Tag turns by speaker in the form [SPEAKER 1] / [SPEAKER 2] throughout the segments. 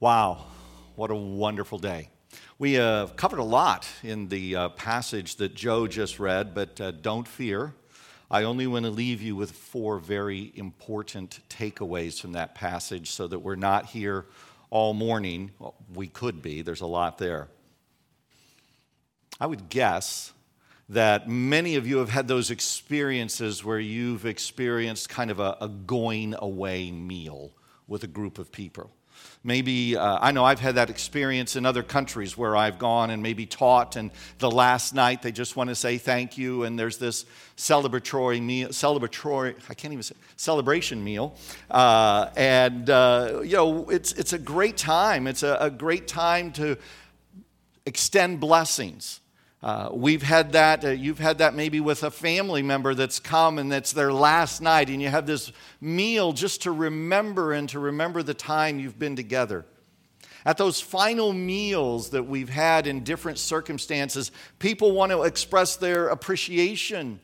[SPEAKER 1] Wow, what a wonderful day. We have covered a lot in the uh, passage that Joe just read, but uh, don't fear. I only want to leave you with four very important takeaways from that passage so that we're not here all morning. Well, we could be, there's a lot there. I would guess that many of you have had those experiences where you've experienced kind of a, a going away meal with a group of people. Maybe, uh, I know I've had that experience in other countries where I've gone and maybe taught, and the last night they just want to say thank you, and there's this celebratory meal, celebratory, I can't even say, celebration meal. Uh, and, uh, you know, it's, it's a great time. It's a, a great time to extend blessings. Uh, we've had that, uh, you've had that maybe with a family member that's come and that's their last night, and you have this meal just to remember and to remember the time you've been together. At those final meals that we've had in different circumstances, people want to express their appreciation.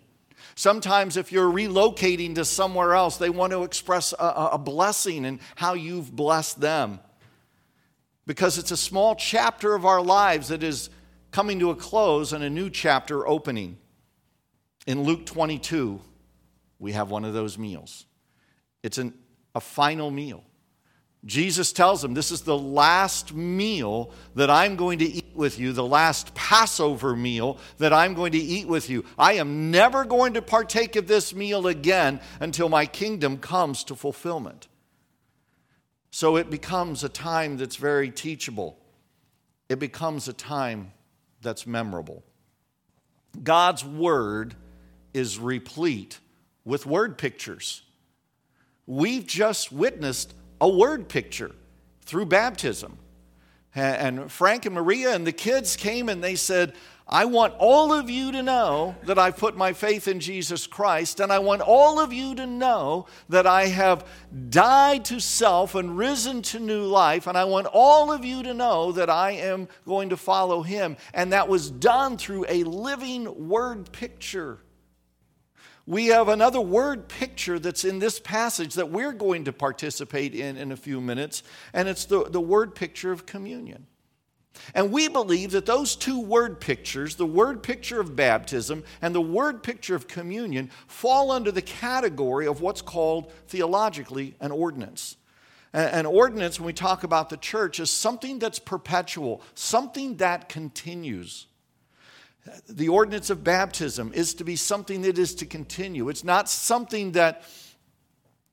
[SPEAKER 1] Sometimes, if you're relocating to somewhere else, they want to express a, a blessing and how you've blessed them. Because it's a small chapter of our lives that is coming to a close and a new chapter opening. In Luke 22, we have one of those meals. It's an, a final meal. Jesus tells them, This is the last meal that I'm going to eat with you, the last Passover meal that I'm going to eat with you. I am never going to partake of this meal again until my kingdom comes to fulfillment. So it becomes a time that's very teachable. It becomes a time that's memorable. God's Word is replete with word pictures. We've just witnessed a word picture through baptism. And Frank and Maria and the kids came and they said, I want all of you to know that I've put my faith in Jesus Christ, and I want all of you to know that I have died to self and risen to new life, and I want all of you to know that I am going to follow him. And that was done through a living word picture. We have another word picture that's in this passage that we're going to participate in in a few minutes, and it's the, the word picture of communion. And we believe that those two word pictures, the word picture of baptism and the word picture of communion, fall under the category of what's called theologically an ordinance. An ordinance, when we talk about the church, is something that's perpetual, something that continues. The ordinance of baptism is to be something that is to continue. It's not something that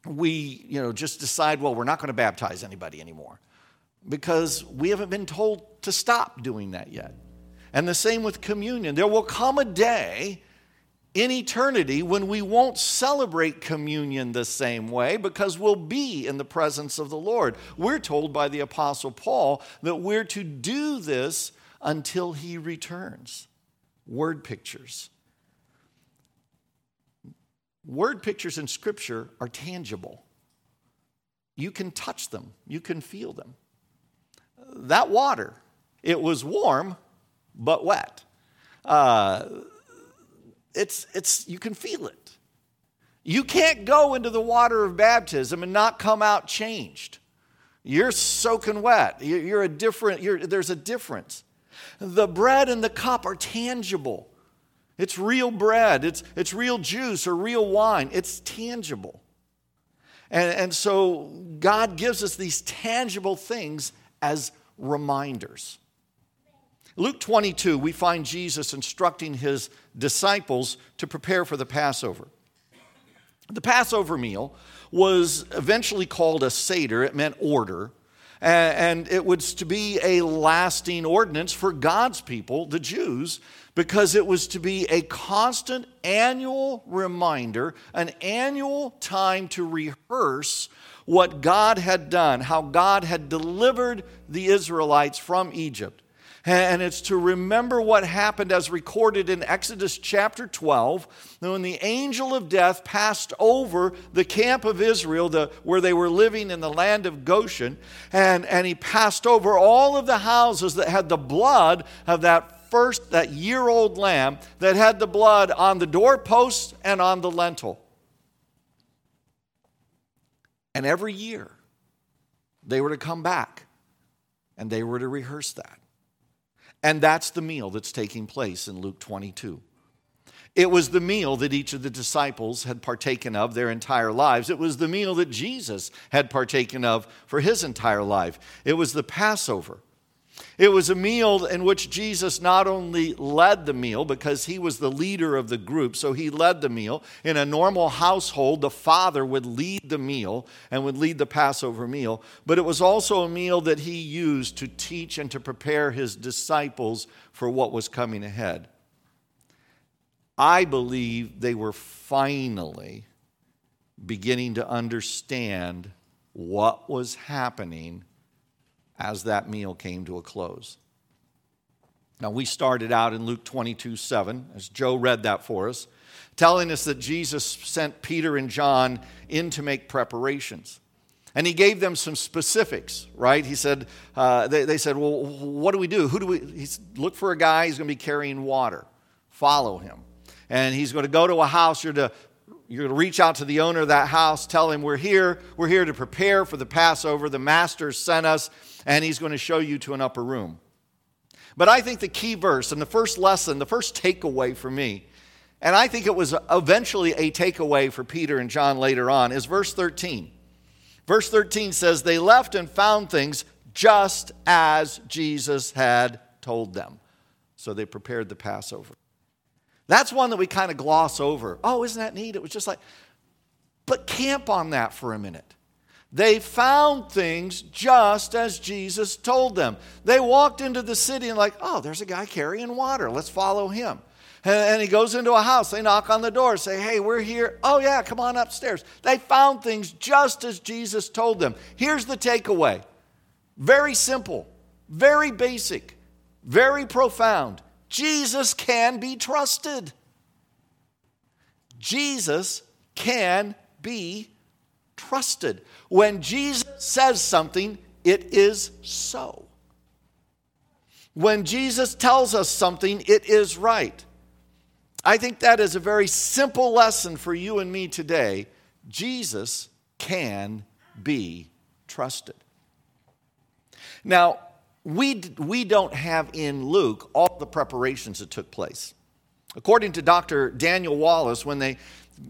[SPEAKER 1] we, you know, just decide, well, we're not going to baptize anybody anymore because we haven't been told to stop doing that yet. And the same with communion. There will come a day in eternity when we won't celebrate communion the same way because we'll be in the presence of the Lord. We're told by the Apostle Paul that we're to do this until he returns. Word pictures. Word pictures in Scripture are tangible. You can touch them, you can feel them that water. It was warm, but wet. Uh, it's, it's, you can feel it. You can't go into the water of baptism and not come out changed. You're soaking wet. You're a different, you're, there's a difference. The bread and the cup are tangible. It's real bread, it's, it's real juice or real wine. It's tangible. And, and so God gives us these tangible things as reminders. Luke 22, we find Jesus instructing his disciples to prepare for the Passover. The Passover meal was eventually called a Seder, it meant order, and it was to be a lasting ordinance for God's people, the Jews, because it was to be a constant annual reminder, an annual time to rehearse what God had done, how God had delivered the Israelites from Egypt. And it's to remember what happened as recorded in Exodus chapter 12, when the angel of death passed over the camp of Israel, the, where they were living in the land of Goshen, and, and he passed over all of the houses that had the blood of that first, that year old lamb, that had the blood on the doorposts and on the lintel. And every year, they were to come back and they were to rehearse that. And that's the meal that's taking place in Luke 22. It was the meal that each of the disciples had partaken of their entire lives. It was the meal that Jesus had partaken of for his entire life. It was the Passover. It was a meal in which Jesus not only led the meal because he was the leader of the group, so he led the meal. In a normal household, the father would lead the meal and would lead the Passover meal, but it was also a meal that he used to teach and to prepare his disciples for what was coming ahead. I believe they were finally beginning to understand what was happening as that meal came to a close. Now, we started out in Luke 22 7, as Joe read that for us, telling us that Jesus sent Peter and John in to make preparations. And he gave them some specifics, right? He said, uh, they, they, said, Well, what do we do? Who do we? Look for a guy, he's going to be carrying water. Follow him. And he's going to go to a house, you're to you're going to reach out to the owner of that house, tell him we're here. We're here to prepare for the Passover. The master sent us, and he's going to show you to an upper room. But I think the key verse and the first lesson, the first takeaway for me, and I think it was eventually a takeaway for Peter and John later on, is verse 13. Verse 13 says, They left and found things just as Jesus had told them. So they prepared the Passover. That's one that we kind of gloss over. Oh, isn't that neat? It was just like, but camp on that for a minute. They found things just as Jesus told them. They walked into the city and, like, oh, there's a guy carrying water. Let's follow him. And he goes into a house. They knock on the door, say, hey, we're here. Oh, yeah, come on upstairs. They found things just as Jesus told them. Here's the takeaway very simple, very basic, very profound. Jesus can be trusted. Jesus can be trusted. When Jesus says something, it is so. When Jesus tells us something, it is right. I think that is a very simple lesson for you and me today. Jesus can be trusted. Now, we, we don't have in Luke all the preparations that took place. According to Dr. Daniel Wallace, when they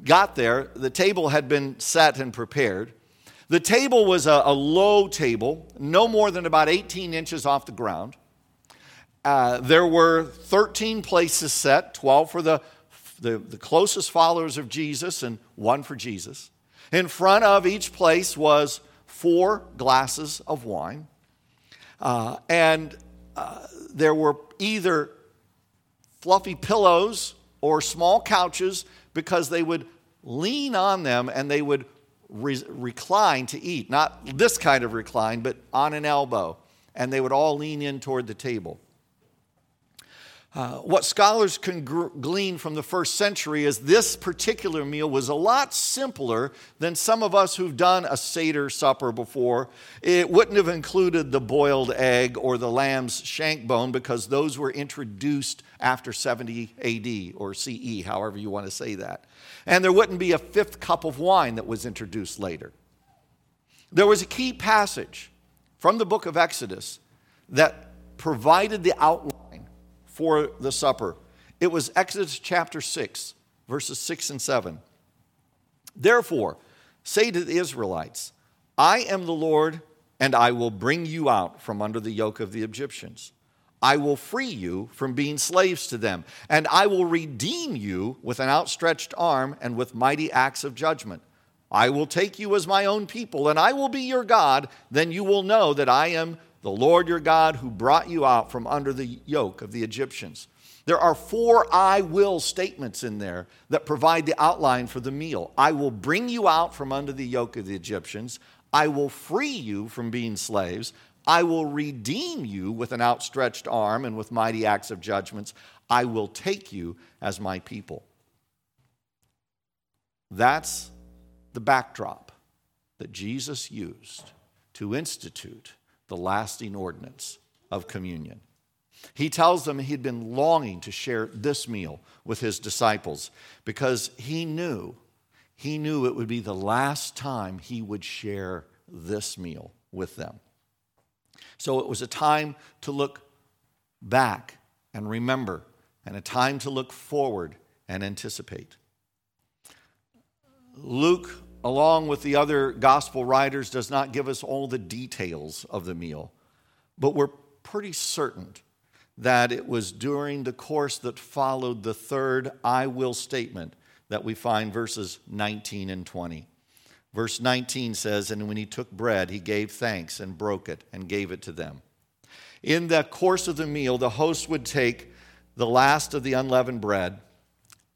[SPEAKER 1] got there, the table had been set and prepared. The table was a, a low table, no more than about 18 inches off the ground. Uh, there were 13 places set 12 for the, the, the closest followers of Jesus and one for Jesus. In front of each place was four glasses of wine. Uh, and uh, there were either fluffy pillows or small couches because they would lean on them and they would re- recline to eat. Not this kind of recline, but on an elbow. And they would all lean in toward the table. Uh, what scholars can gr- glean from the first century is this particular meal was a lot simpler than some of us who've done a Seder supper before. It wouldn't have included the boiled egg or the lamb's shank bone because those were introduced after 70 AD or CE, however you want to say that. And there wouldn't be a fifth cup of wine that was introduced later. There was a key passage from the book of Exodus that provided the outline for the supper. It was Exodus chapter 6, verses 6 and 7. Therefore, say to the Israelites, I am the Lord, and I will bring you out from under the yoke of the Egyptians. I will free you from being slaves to them, and I will redeem you with an outstretched arm and with mighty acts of judgment. I will take you as my own people, and I will be your God. Then you will know that I am the Lord your God who brought you out from under the yoke of the Egyptians. There are four I will statements in there that provide the outline for the meal. I will bring you out from under the yoke of the Egyptians. I will free you from being slaves. I will redeem you with an outstretched arm and with mighty acts of judgments. I will take you as my people. That's the backdrop that Jesus used to institute the lasting ordinance of communion. He tells them he'd been longing to share this meal with his disciples because he knew, he knew it would be the last time he would share this meal with them. So it was a time to look back and remember, and a time to look forward and anticipate. Luke, along with the other gospel writers, does not give us all the details of the meal, but we're pretty certain that it was during the course that followed the third I will statement that we find verses 19 and 20. Verse 19 says, And when he took bread, he gave thanks and broke it and gave it to them. In the course of the meal, the host would take the last of the unleavened bread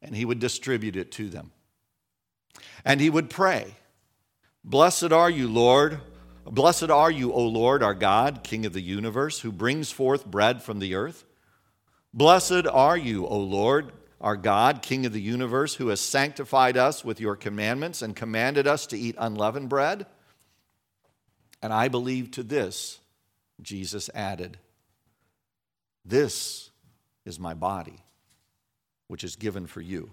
[SPEAKER 1] and he would distribute it to them. And he would pray, Blessed are you, Lord. Blessed are you, O Lord, our God, King of the universe, who brings forth bread from the earth. Blessed are you, O Lord, our God, King of the universe, who has sanctified us with your commandments and commanded us to eat unleavened bread. And I believe to this, Jesus added, This is my body, which is given for you.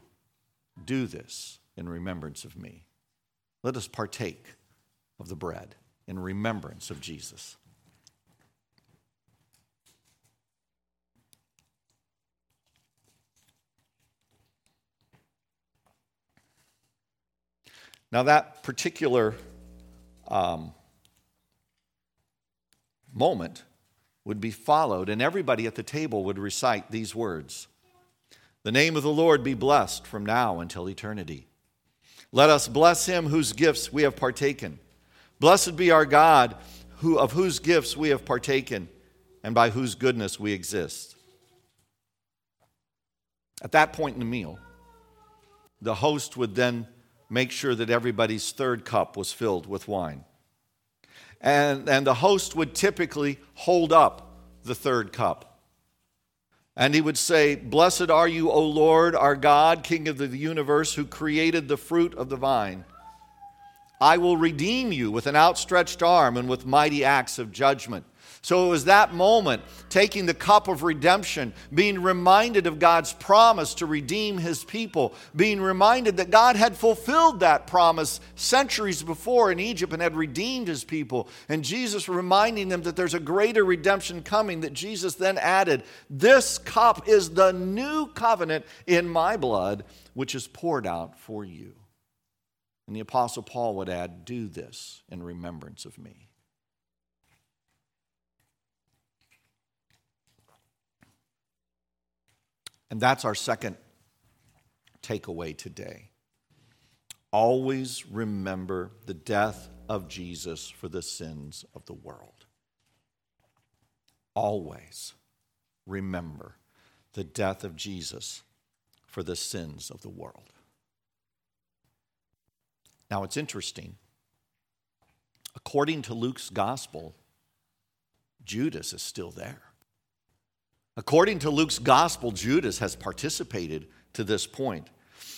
[SPEAKER 1] Do this in remembrance of me. Let us partake of the bread in remembrance of Jesus. Now, that particular um, moment would be followed, and everybody at the table would recite these words The name of the Lord be blessed from now until eternity. Let us bless him whose gifts we have partaken. Blessed be our God, who, of whose gifts we have partaken, and by whose goodness we exist. At that point in the meal, the host would then make sure that everybody's third cup was filled with wine. And, and the host would typically hold up the third cup. And he would say, Blessed are you, O Lord, our God, King of the universe, who created the fruit of the vine. I will redeem you with an outstretched arm and with mighty acts of judgment. So it was that moment, taking the cup of redemption, being reminded of God's promise to redeem his people, being reminded that God had fulfilled that promise centuries before in Egypt and had redeemed his people. And Jesus reminding them that there's a greater redemption coming, that Jesus then added, This cup is the new covenant in my blood, which is poured out for you. And the Apostle Paul would add, Do this in remembrance of me. And that's our second takeaway today. Always remember the death of Jesus for the sins of the world. Always remember the death of Jesus for the sins of the world. Now it's interesting. According to Luke's gospel, Judas is still there. According to Luke's gospel, Judas has participated to this point.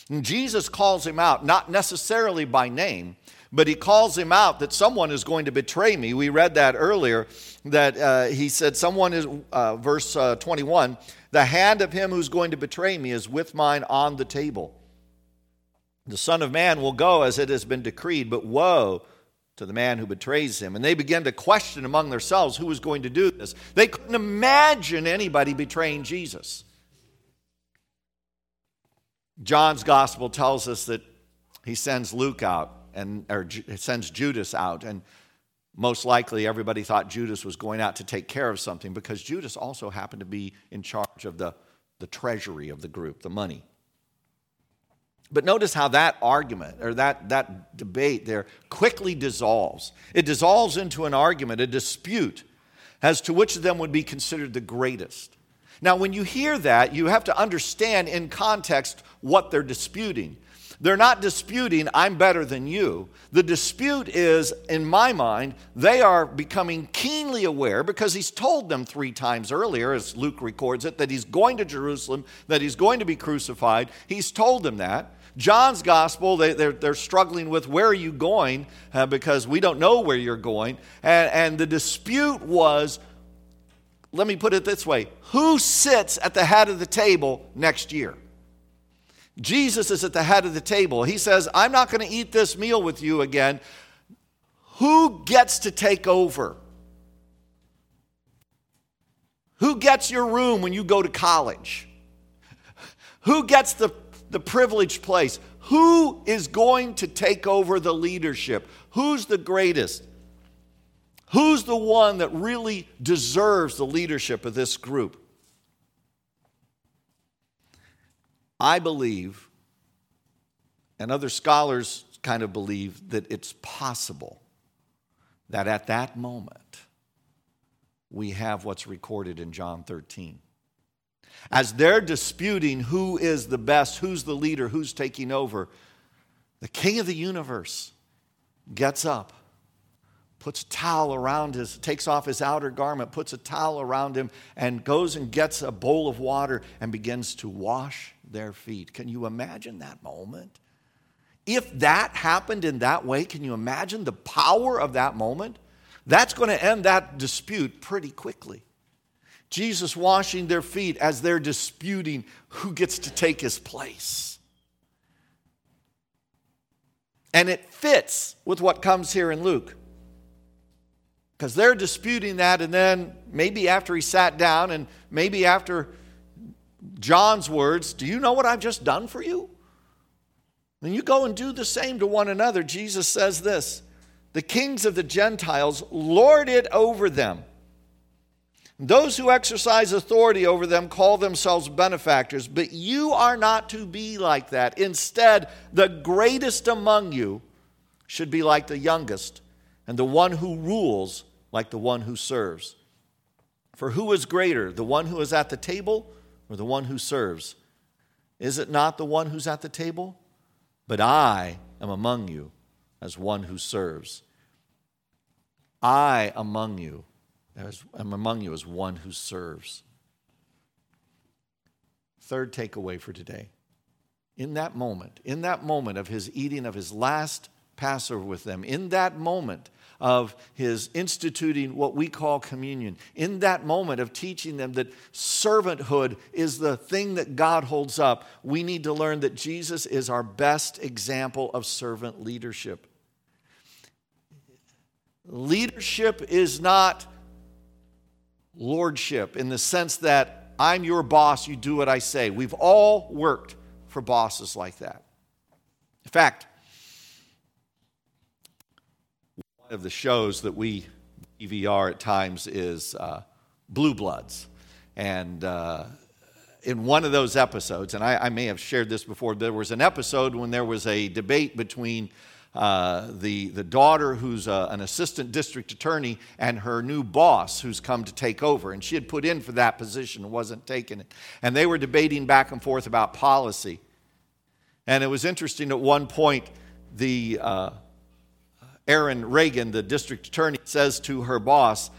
[SPEAKER 1] And Jesus calls him out, not necessarily by name, but he calls him out that someone is going to betray me. We read that earlier, that uh, he said, Someone is, uh, verse uh, 21, the hand of him who's going to betray me is with mine on the table. The Son of Man will go as it has been decreed, but woe to the man who betrays him. And they began to question among themselves who was going to do this. They couldn't imagine anybody betraying Jesus. John's gospel tells us that he sends Luke out and or sends Judas out and most likely everybody thought Judas was going out to take care of something because Judas also happened to be in charge of the, the treasury of the group, the money. But notice how that argument or that, that debate there quickly dissolves. It dissolves into an argument, a dispute, as to which of them would be considered the greatest. Now, when you hear that, you have to understand in context what they're disputing. They're not disputing, I'm better than you. The dispute is, in my mind, they are becoming keenly aware because he's told them three times earlier, as Luke records it, that he's going to Jerusalem, that he's going to be crucified. He's told them that. John's gospel, they, are struggling with where are you going uh, because we don't know where you're going. And, and the dispute was let me put it this way who sits at the head of the table next year? Jesus is at the head of the table. He says, I'm not going to eat this meal with you again. Who gets to take over? Who gets your room when you go to college? Who gets the, the privileged place? Who is going to take over the leadership? Who's the greatest? Who's the one that really deserves the leadership of this group? I believe, and other scholars kind of believe, that it's possible that at that moment we have what's recorded in John 13. As they're disputing who is the best, who's the leader, who's taking over, the king of the universe gets up, puts a towel around his, takes off his outer garment, puts a towel around him, and goes and gets a bowl of water and begins to wash their feet. Can you imagine that moment? If that happened in that way, can you imagine the power of that moment? That's going to end that dispute pretty quickly. Jesus washing their feet as they're disputing who gets to take his place. And it fits with what comes here in Luke. Because they're disputing that, and then maybe after he sat down, and maybe after John's words, Do you know what I've just done for you? When you go and do the same to one another, Jesus says this The kings of the Gentiles lord it over them. Those who exercise authority over them call themselves benefactors, but you are not to be like that. Instead, the greatest among you should be like the youngest, and the one who rules like the one who serves. For who is greater, the one who is at the table or the one who serves? Is it not the one who's at the table? But I am among you as one who serves. I among you as, am among you as one who serves. Third takeaway for today. In that moment, in that moment of his eating of his last Passover with them, in that moment of his instituting what we call communion, in that moment of teaching them that servanthood is the thing that God holds up, we need to learn that Jesus is our best example of servant leadership. Leadership is not lordship in the sense that I'm your boss, you do what I say. We've all worked for bosses like that. In fact, one of the shows that we DVR at times is uh, Blue Bloods. And uh, in one of those episodes, and I, I, may have shared this before, there was an episode when there was a debate between uh, the, the daughter, who's a, uh, an assistant district attorney, and her new boss, who's come to take over. And she had put in for that position and wasn't taking it. And they were debating back and forth about policy. And it was interesting at one point, the Erin Reagan, the district attorney, says to her boss,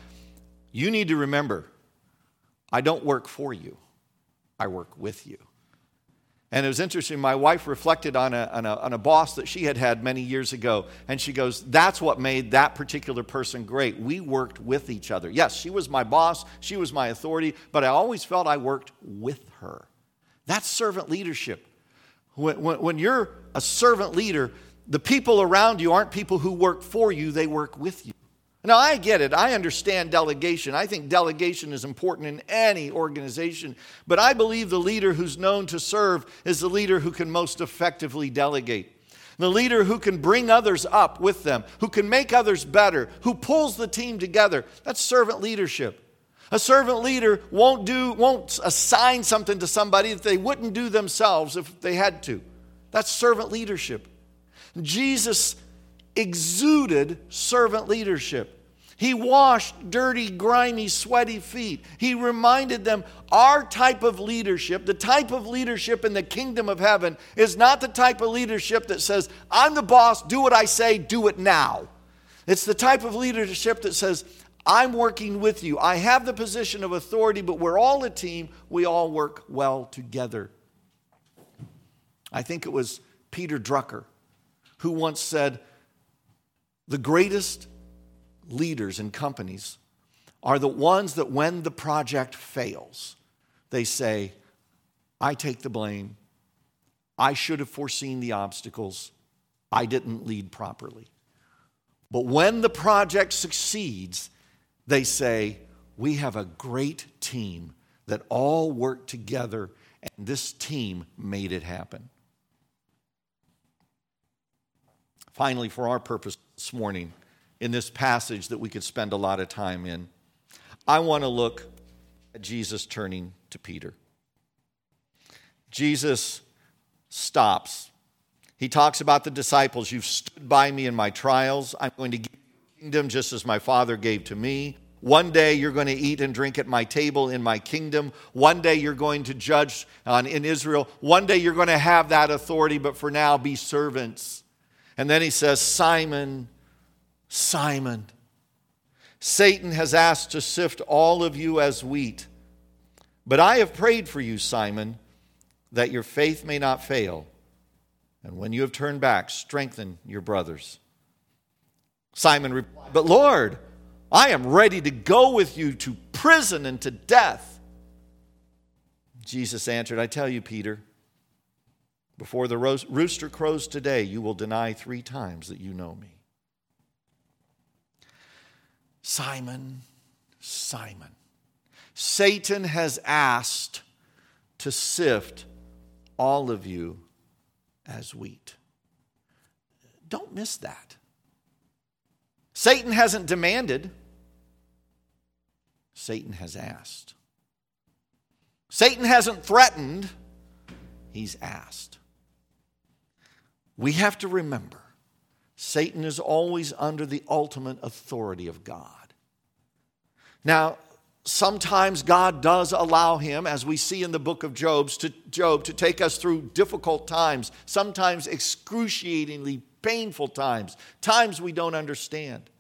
[SPEAKER 1] You need to remember, I don't work for you, I work with you. And it was interesting. My wife reflected on a, on, a, on a boss that she had had many years ago. And she goes, That's what made that particular person great. We worked with each other. Yes, she was my boss, she was my authority, but I always felt I worked with her. That's servant leadership. When, when, when you're a servant leader, the people around you aren't people who work for you, they work with you. Now, I get it. I understand delegation. I think delegation is important in any organization. But I believe the leader who's known to serve is the leader who can most effectively delegate. The leader who can bring others up with them, who can make others better, who pulls the team together. That's servant leadership. A servant leader won't do won't assign something to somebody that they wouldn't do themselves if they had to. That's servant leadership. Jesus exuded servant leadership. He washed dirty, grimy, sweaty feet. He reminded them our type of leadership, the type of leadership in the kingdom of heaven, is not the type of leadership that says, I'm the boss, do what I say, do it now. It's the type of leadership that says, I'm working with you. I have the position of authority, but we're all a team. We all work well together. I think it was Peter Drucker who once said, The greatest leaders in companies are the ones that when the project fails, they say, I take the blame. I should have foreseen the obstacles. I didn't lead properly. But when the project succeeds, they say, we have a great team that all worked together, and this team made it happen. Finally, for our purpose this morning, in this passage that we could spend a lot of time in, I want to look at Jesus turning to Peter. Jesus stops. He talks about the disciples. You've stood by me in my trials. I'm going to give you kingdom just as my Father gave to me. One day you're going to eat and drink at my table in my kingdom. One day you're going to judge on, in Israel. One day you're going to have that authority, but for now be servants. And then he says, Simon, Simon, Satan has asked to sift all of you as wheat. But I have prayed for you, Simon, that your faith may not fail. And when you have turned back, strengthen your brothers. Simon replied, But Lord, I am ready to go with you to prison and to death. Jesus answered, I tell you, Peter, before the rooster crows today, you will deny three times that you know me. Simon, Simon, Satan has asked to sift all of you as wheat. Don't miss that. Satan hasn't demanded, Satan has asked. Satan hasn't threatened, he's asked. We have to remember Satan is always under the ultimate authority of God. Now, sometimes God does allow him, as we see in the book of Job, to, Job, to take us through difficult times, sometimes excruciatingly painful times, times we don't understand.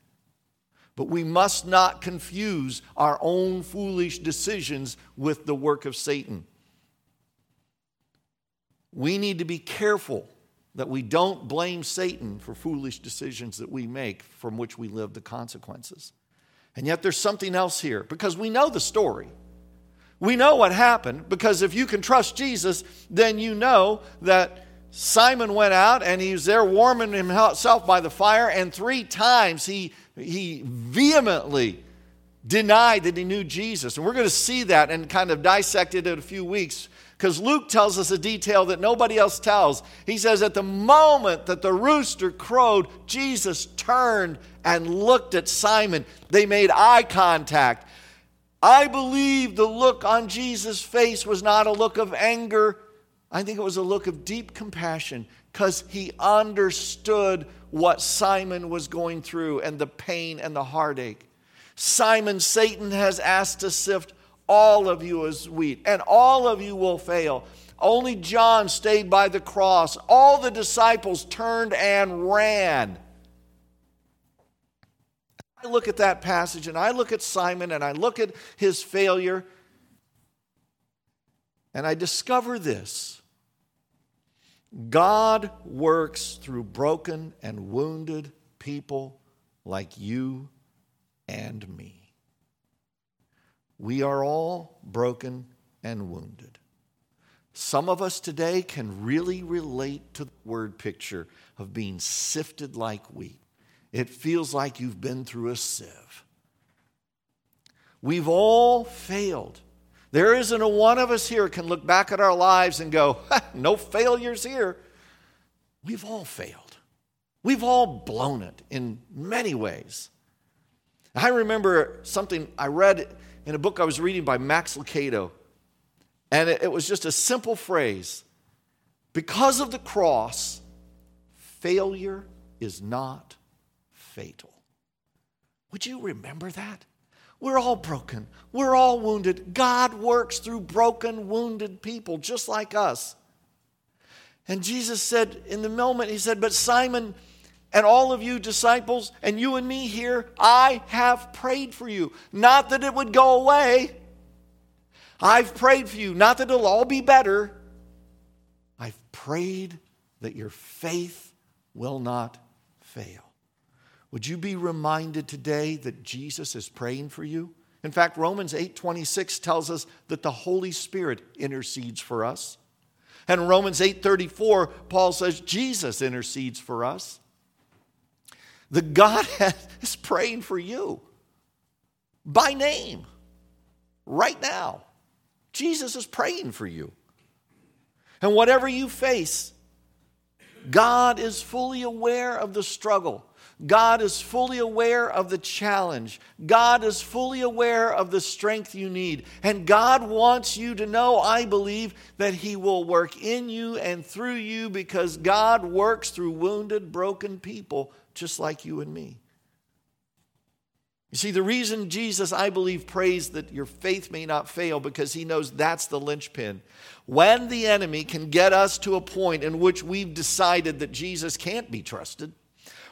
[SPEAKER 1] But we must not confuse our own foolish decisions with the work of Satan. We need to be careful that we don't blame Satan for foolish decisions that we make from which we live the consequences. And yet there's something else here because we know the story. We know what happened because if you can trust Jesus, then you know that Simon went out and he was there warming himself by the fire, and three times he, he vehemently denied that he knew Jesus. And we're going to see that and kind of dissect it in a few weeks because Luke tells us a detail that nobody else tells. He says, At the moment that the rooster crowed, Jesus turned and looked at Simon. They made eye contact. I believe the look on Jesus' face was not a look of anger, I think it was a look of deep compassion because he understood what Simon was going through and the pain and the heartache. Simon, Satan has asked to sift all of you is wheat, and all of you will fail. Only John stayed by the cross. All the disciples turned and ran. I look at that passage and I look at Simon and I look at his failure and I discover this God works through broken and wounded people like you and me. We are all broken and wounded. Some of us today can really relate to the word picture of being sifted like wheat. It feels like you've been through a sieve. We've all failed. There isn't a one of us here can look back at our lives and go, no failures here. We've all failed. We've all blown it in many ways. I remember something I read in a book I was reading by Max Lucado. And it, it was just a simple phrase because of the cross, failure is not fatal. Would you remember that? We're all broken. We're all wounded. God works through broken, wounded people just like us. And Jesus said, in the moment, He said, But Simon, and all of you disciples and you and me here, I have prayed for you. Not that it would go away. I've prayed for you. Not that it'll all be better. I've prayed that your faith will not fail. Would you be reminded today that Jesus is praying for you? In fact, Romans 8:26 tells us that the Holy Spirit intercedes for us. And Romans 8:34, Paul says Jesus intercedes for us. The God is praying for you by name. right now. Jesus is praying for you. And whatever you face, God is fully aware of the struggle. God is fully aware of the challenge. God is fully aware of the strength you need. And God wants you to know, I believe, that He will work in you and through you because God works through wounded, broken people just like you and me. You see, the reason Jesus, I believe, prays that your faith may not fail because he knows that's the linchpin. When the enemy can get us to a point in which we've decided that Jesus can't be trusted,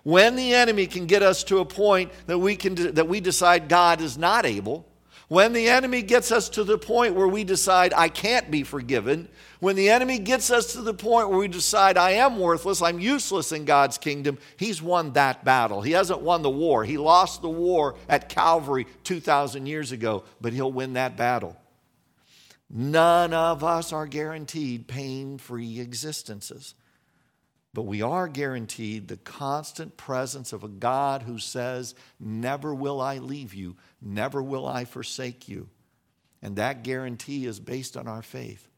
[SPEAKER 1] when the enemy can get us to a point that we, can, that we decide God is not able, when the enemy gets us to the point where we decide I can't be forgiven, when the enemy gets us to the point where we decide I am worthless, I'm useless in God's kingdom, he's won that battle. He hasn't won the war. He lost the war at Calvary 2,000 years ago, but he'll win that battle. None of us are guaranteed pain free existences. But we are guaranteed the constant presence of a God who says, Never will I leave you, never will I forsake you. And that guarantee is based on our faith.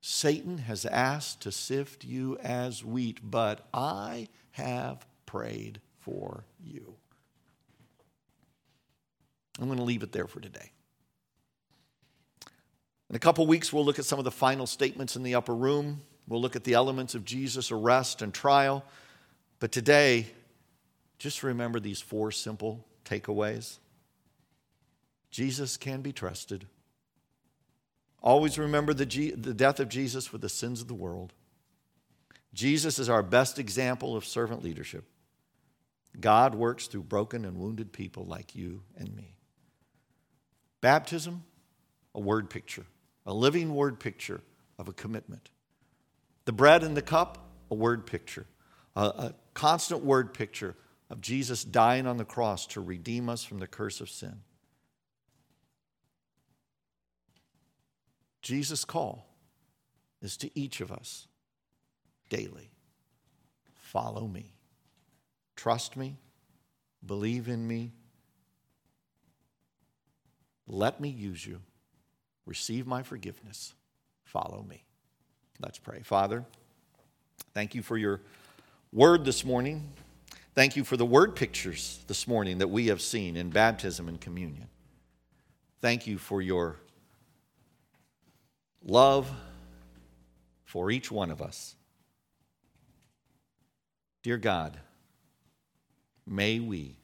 [SPEAKER 1] Satan has asked to sift you as wheat, but I have prayed for you. I'm going to leave it there for today. In a couple weeks, we'll look at some of the final statements in the upper room. We'll look at the elements of Jesus' arrest and trial. But today, just remember these four simple takeaways Jesus can be trusted. Always remember the, G- the death of Jesus for the sins of the world. Jesus is our best example of servant leadership. God works through broken and wounded people like you and me. Baptism, a word picture, a living word picture of a commitment. The bread and the cup, a word picture, a, a constant word picture of Jesus dying on the cross to redeem us from the curse of sin. Jesus' call is to each of us daily follow me, trust me, believe in me, let me use you, receive my forgiveness, follow me. Let's pray. Father, thank you for your word this morning. Thank you for the word pictures this morning that we have seen in baptism and communion. Thank you for your love for each one of us. Dear God, may we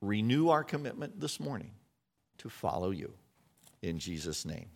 [SPEAKER 1] renew our commitment this morning to follow you. In Jesus' name.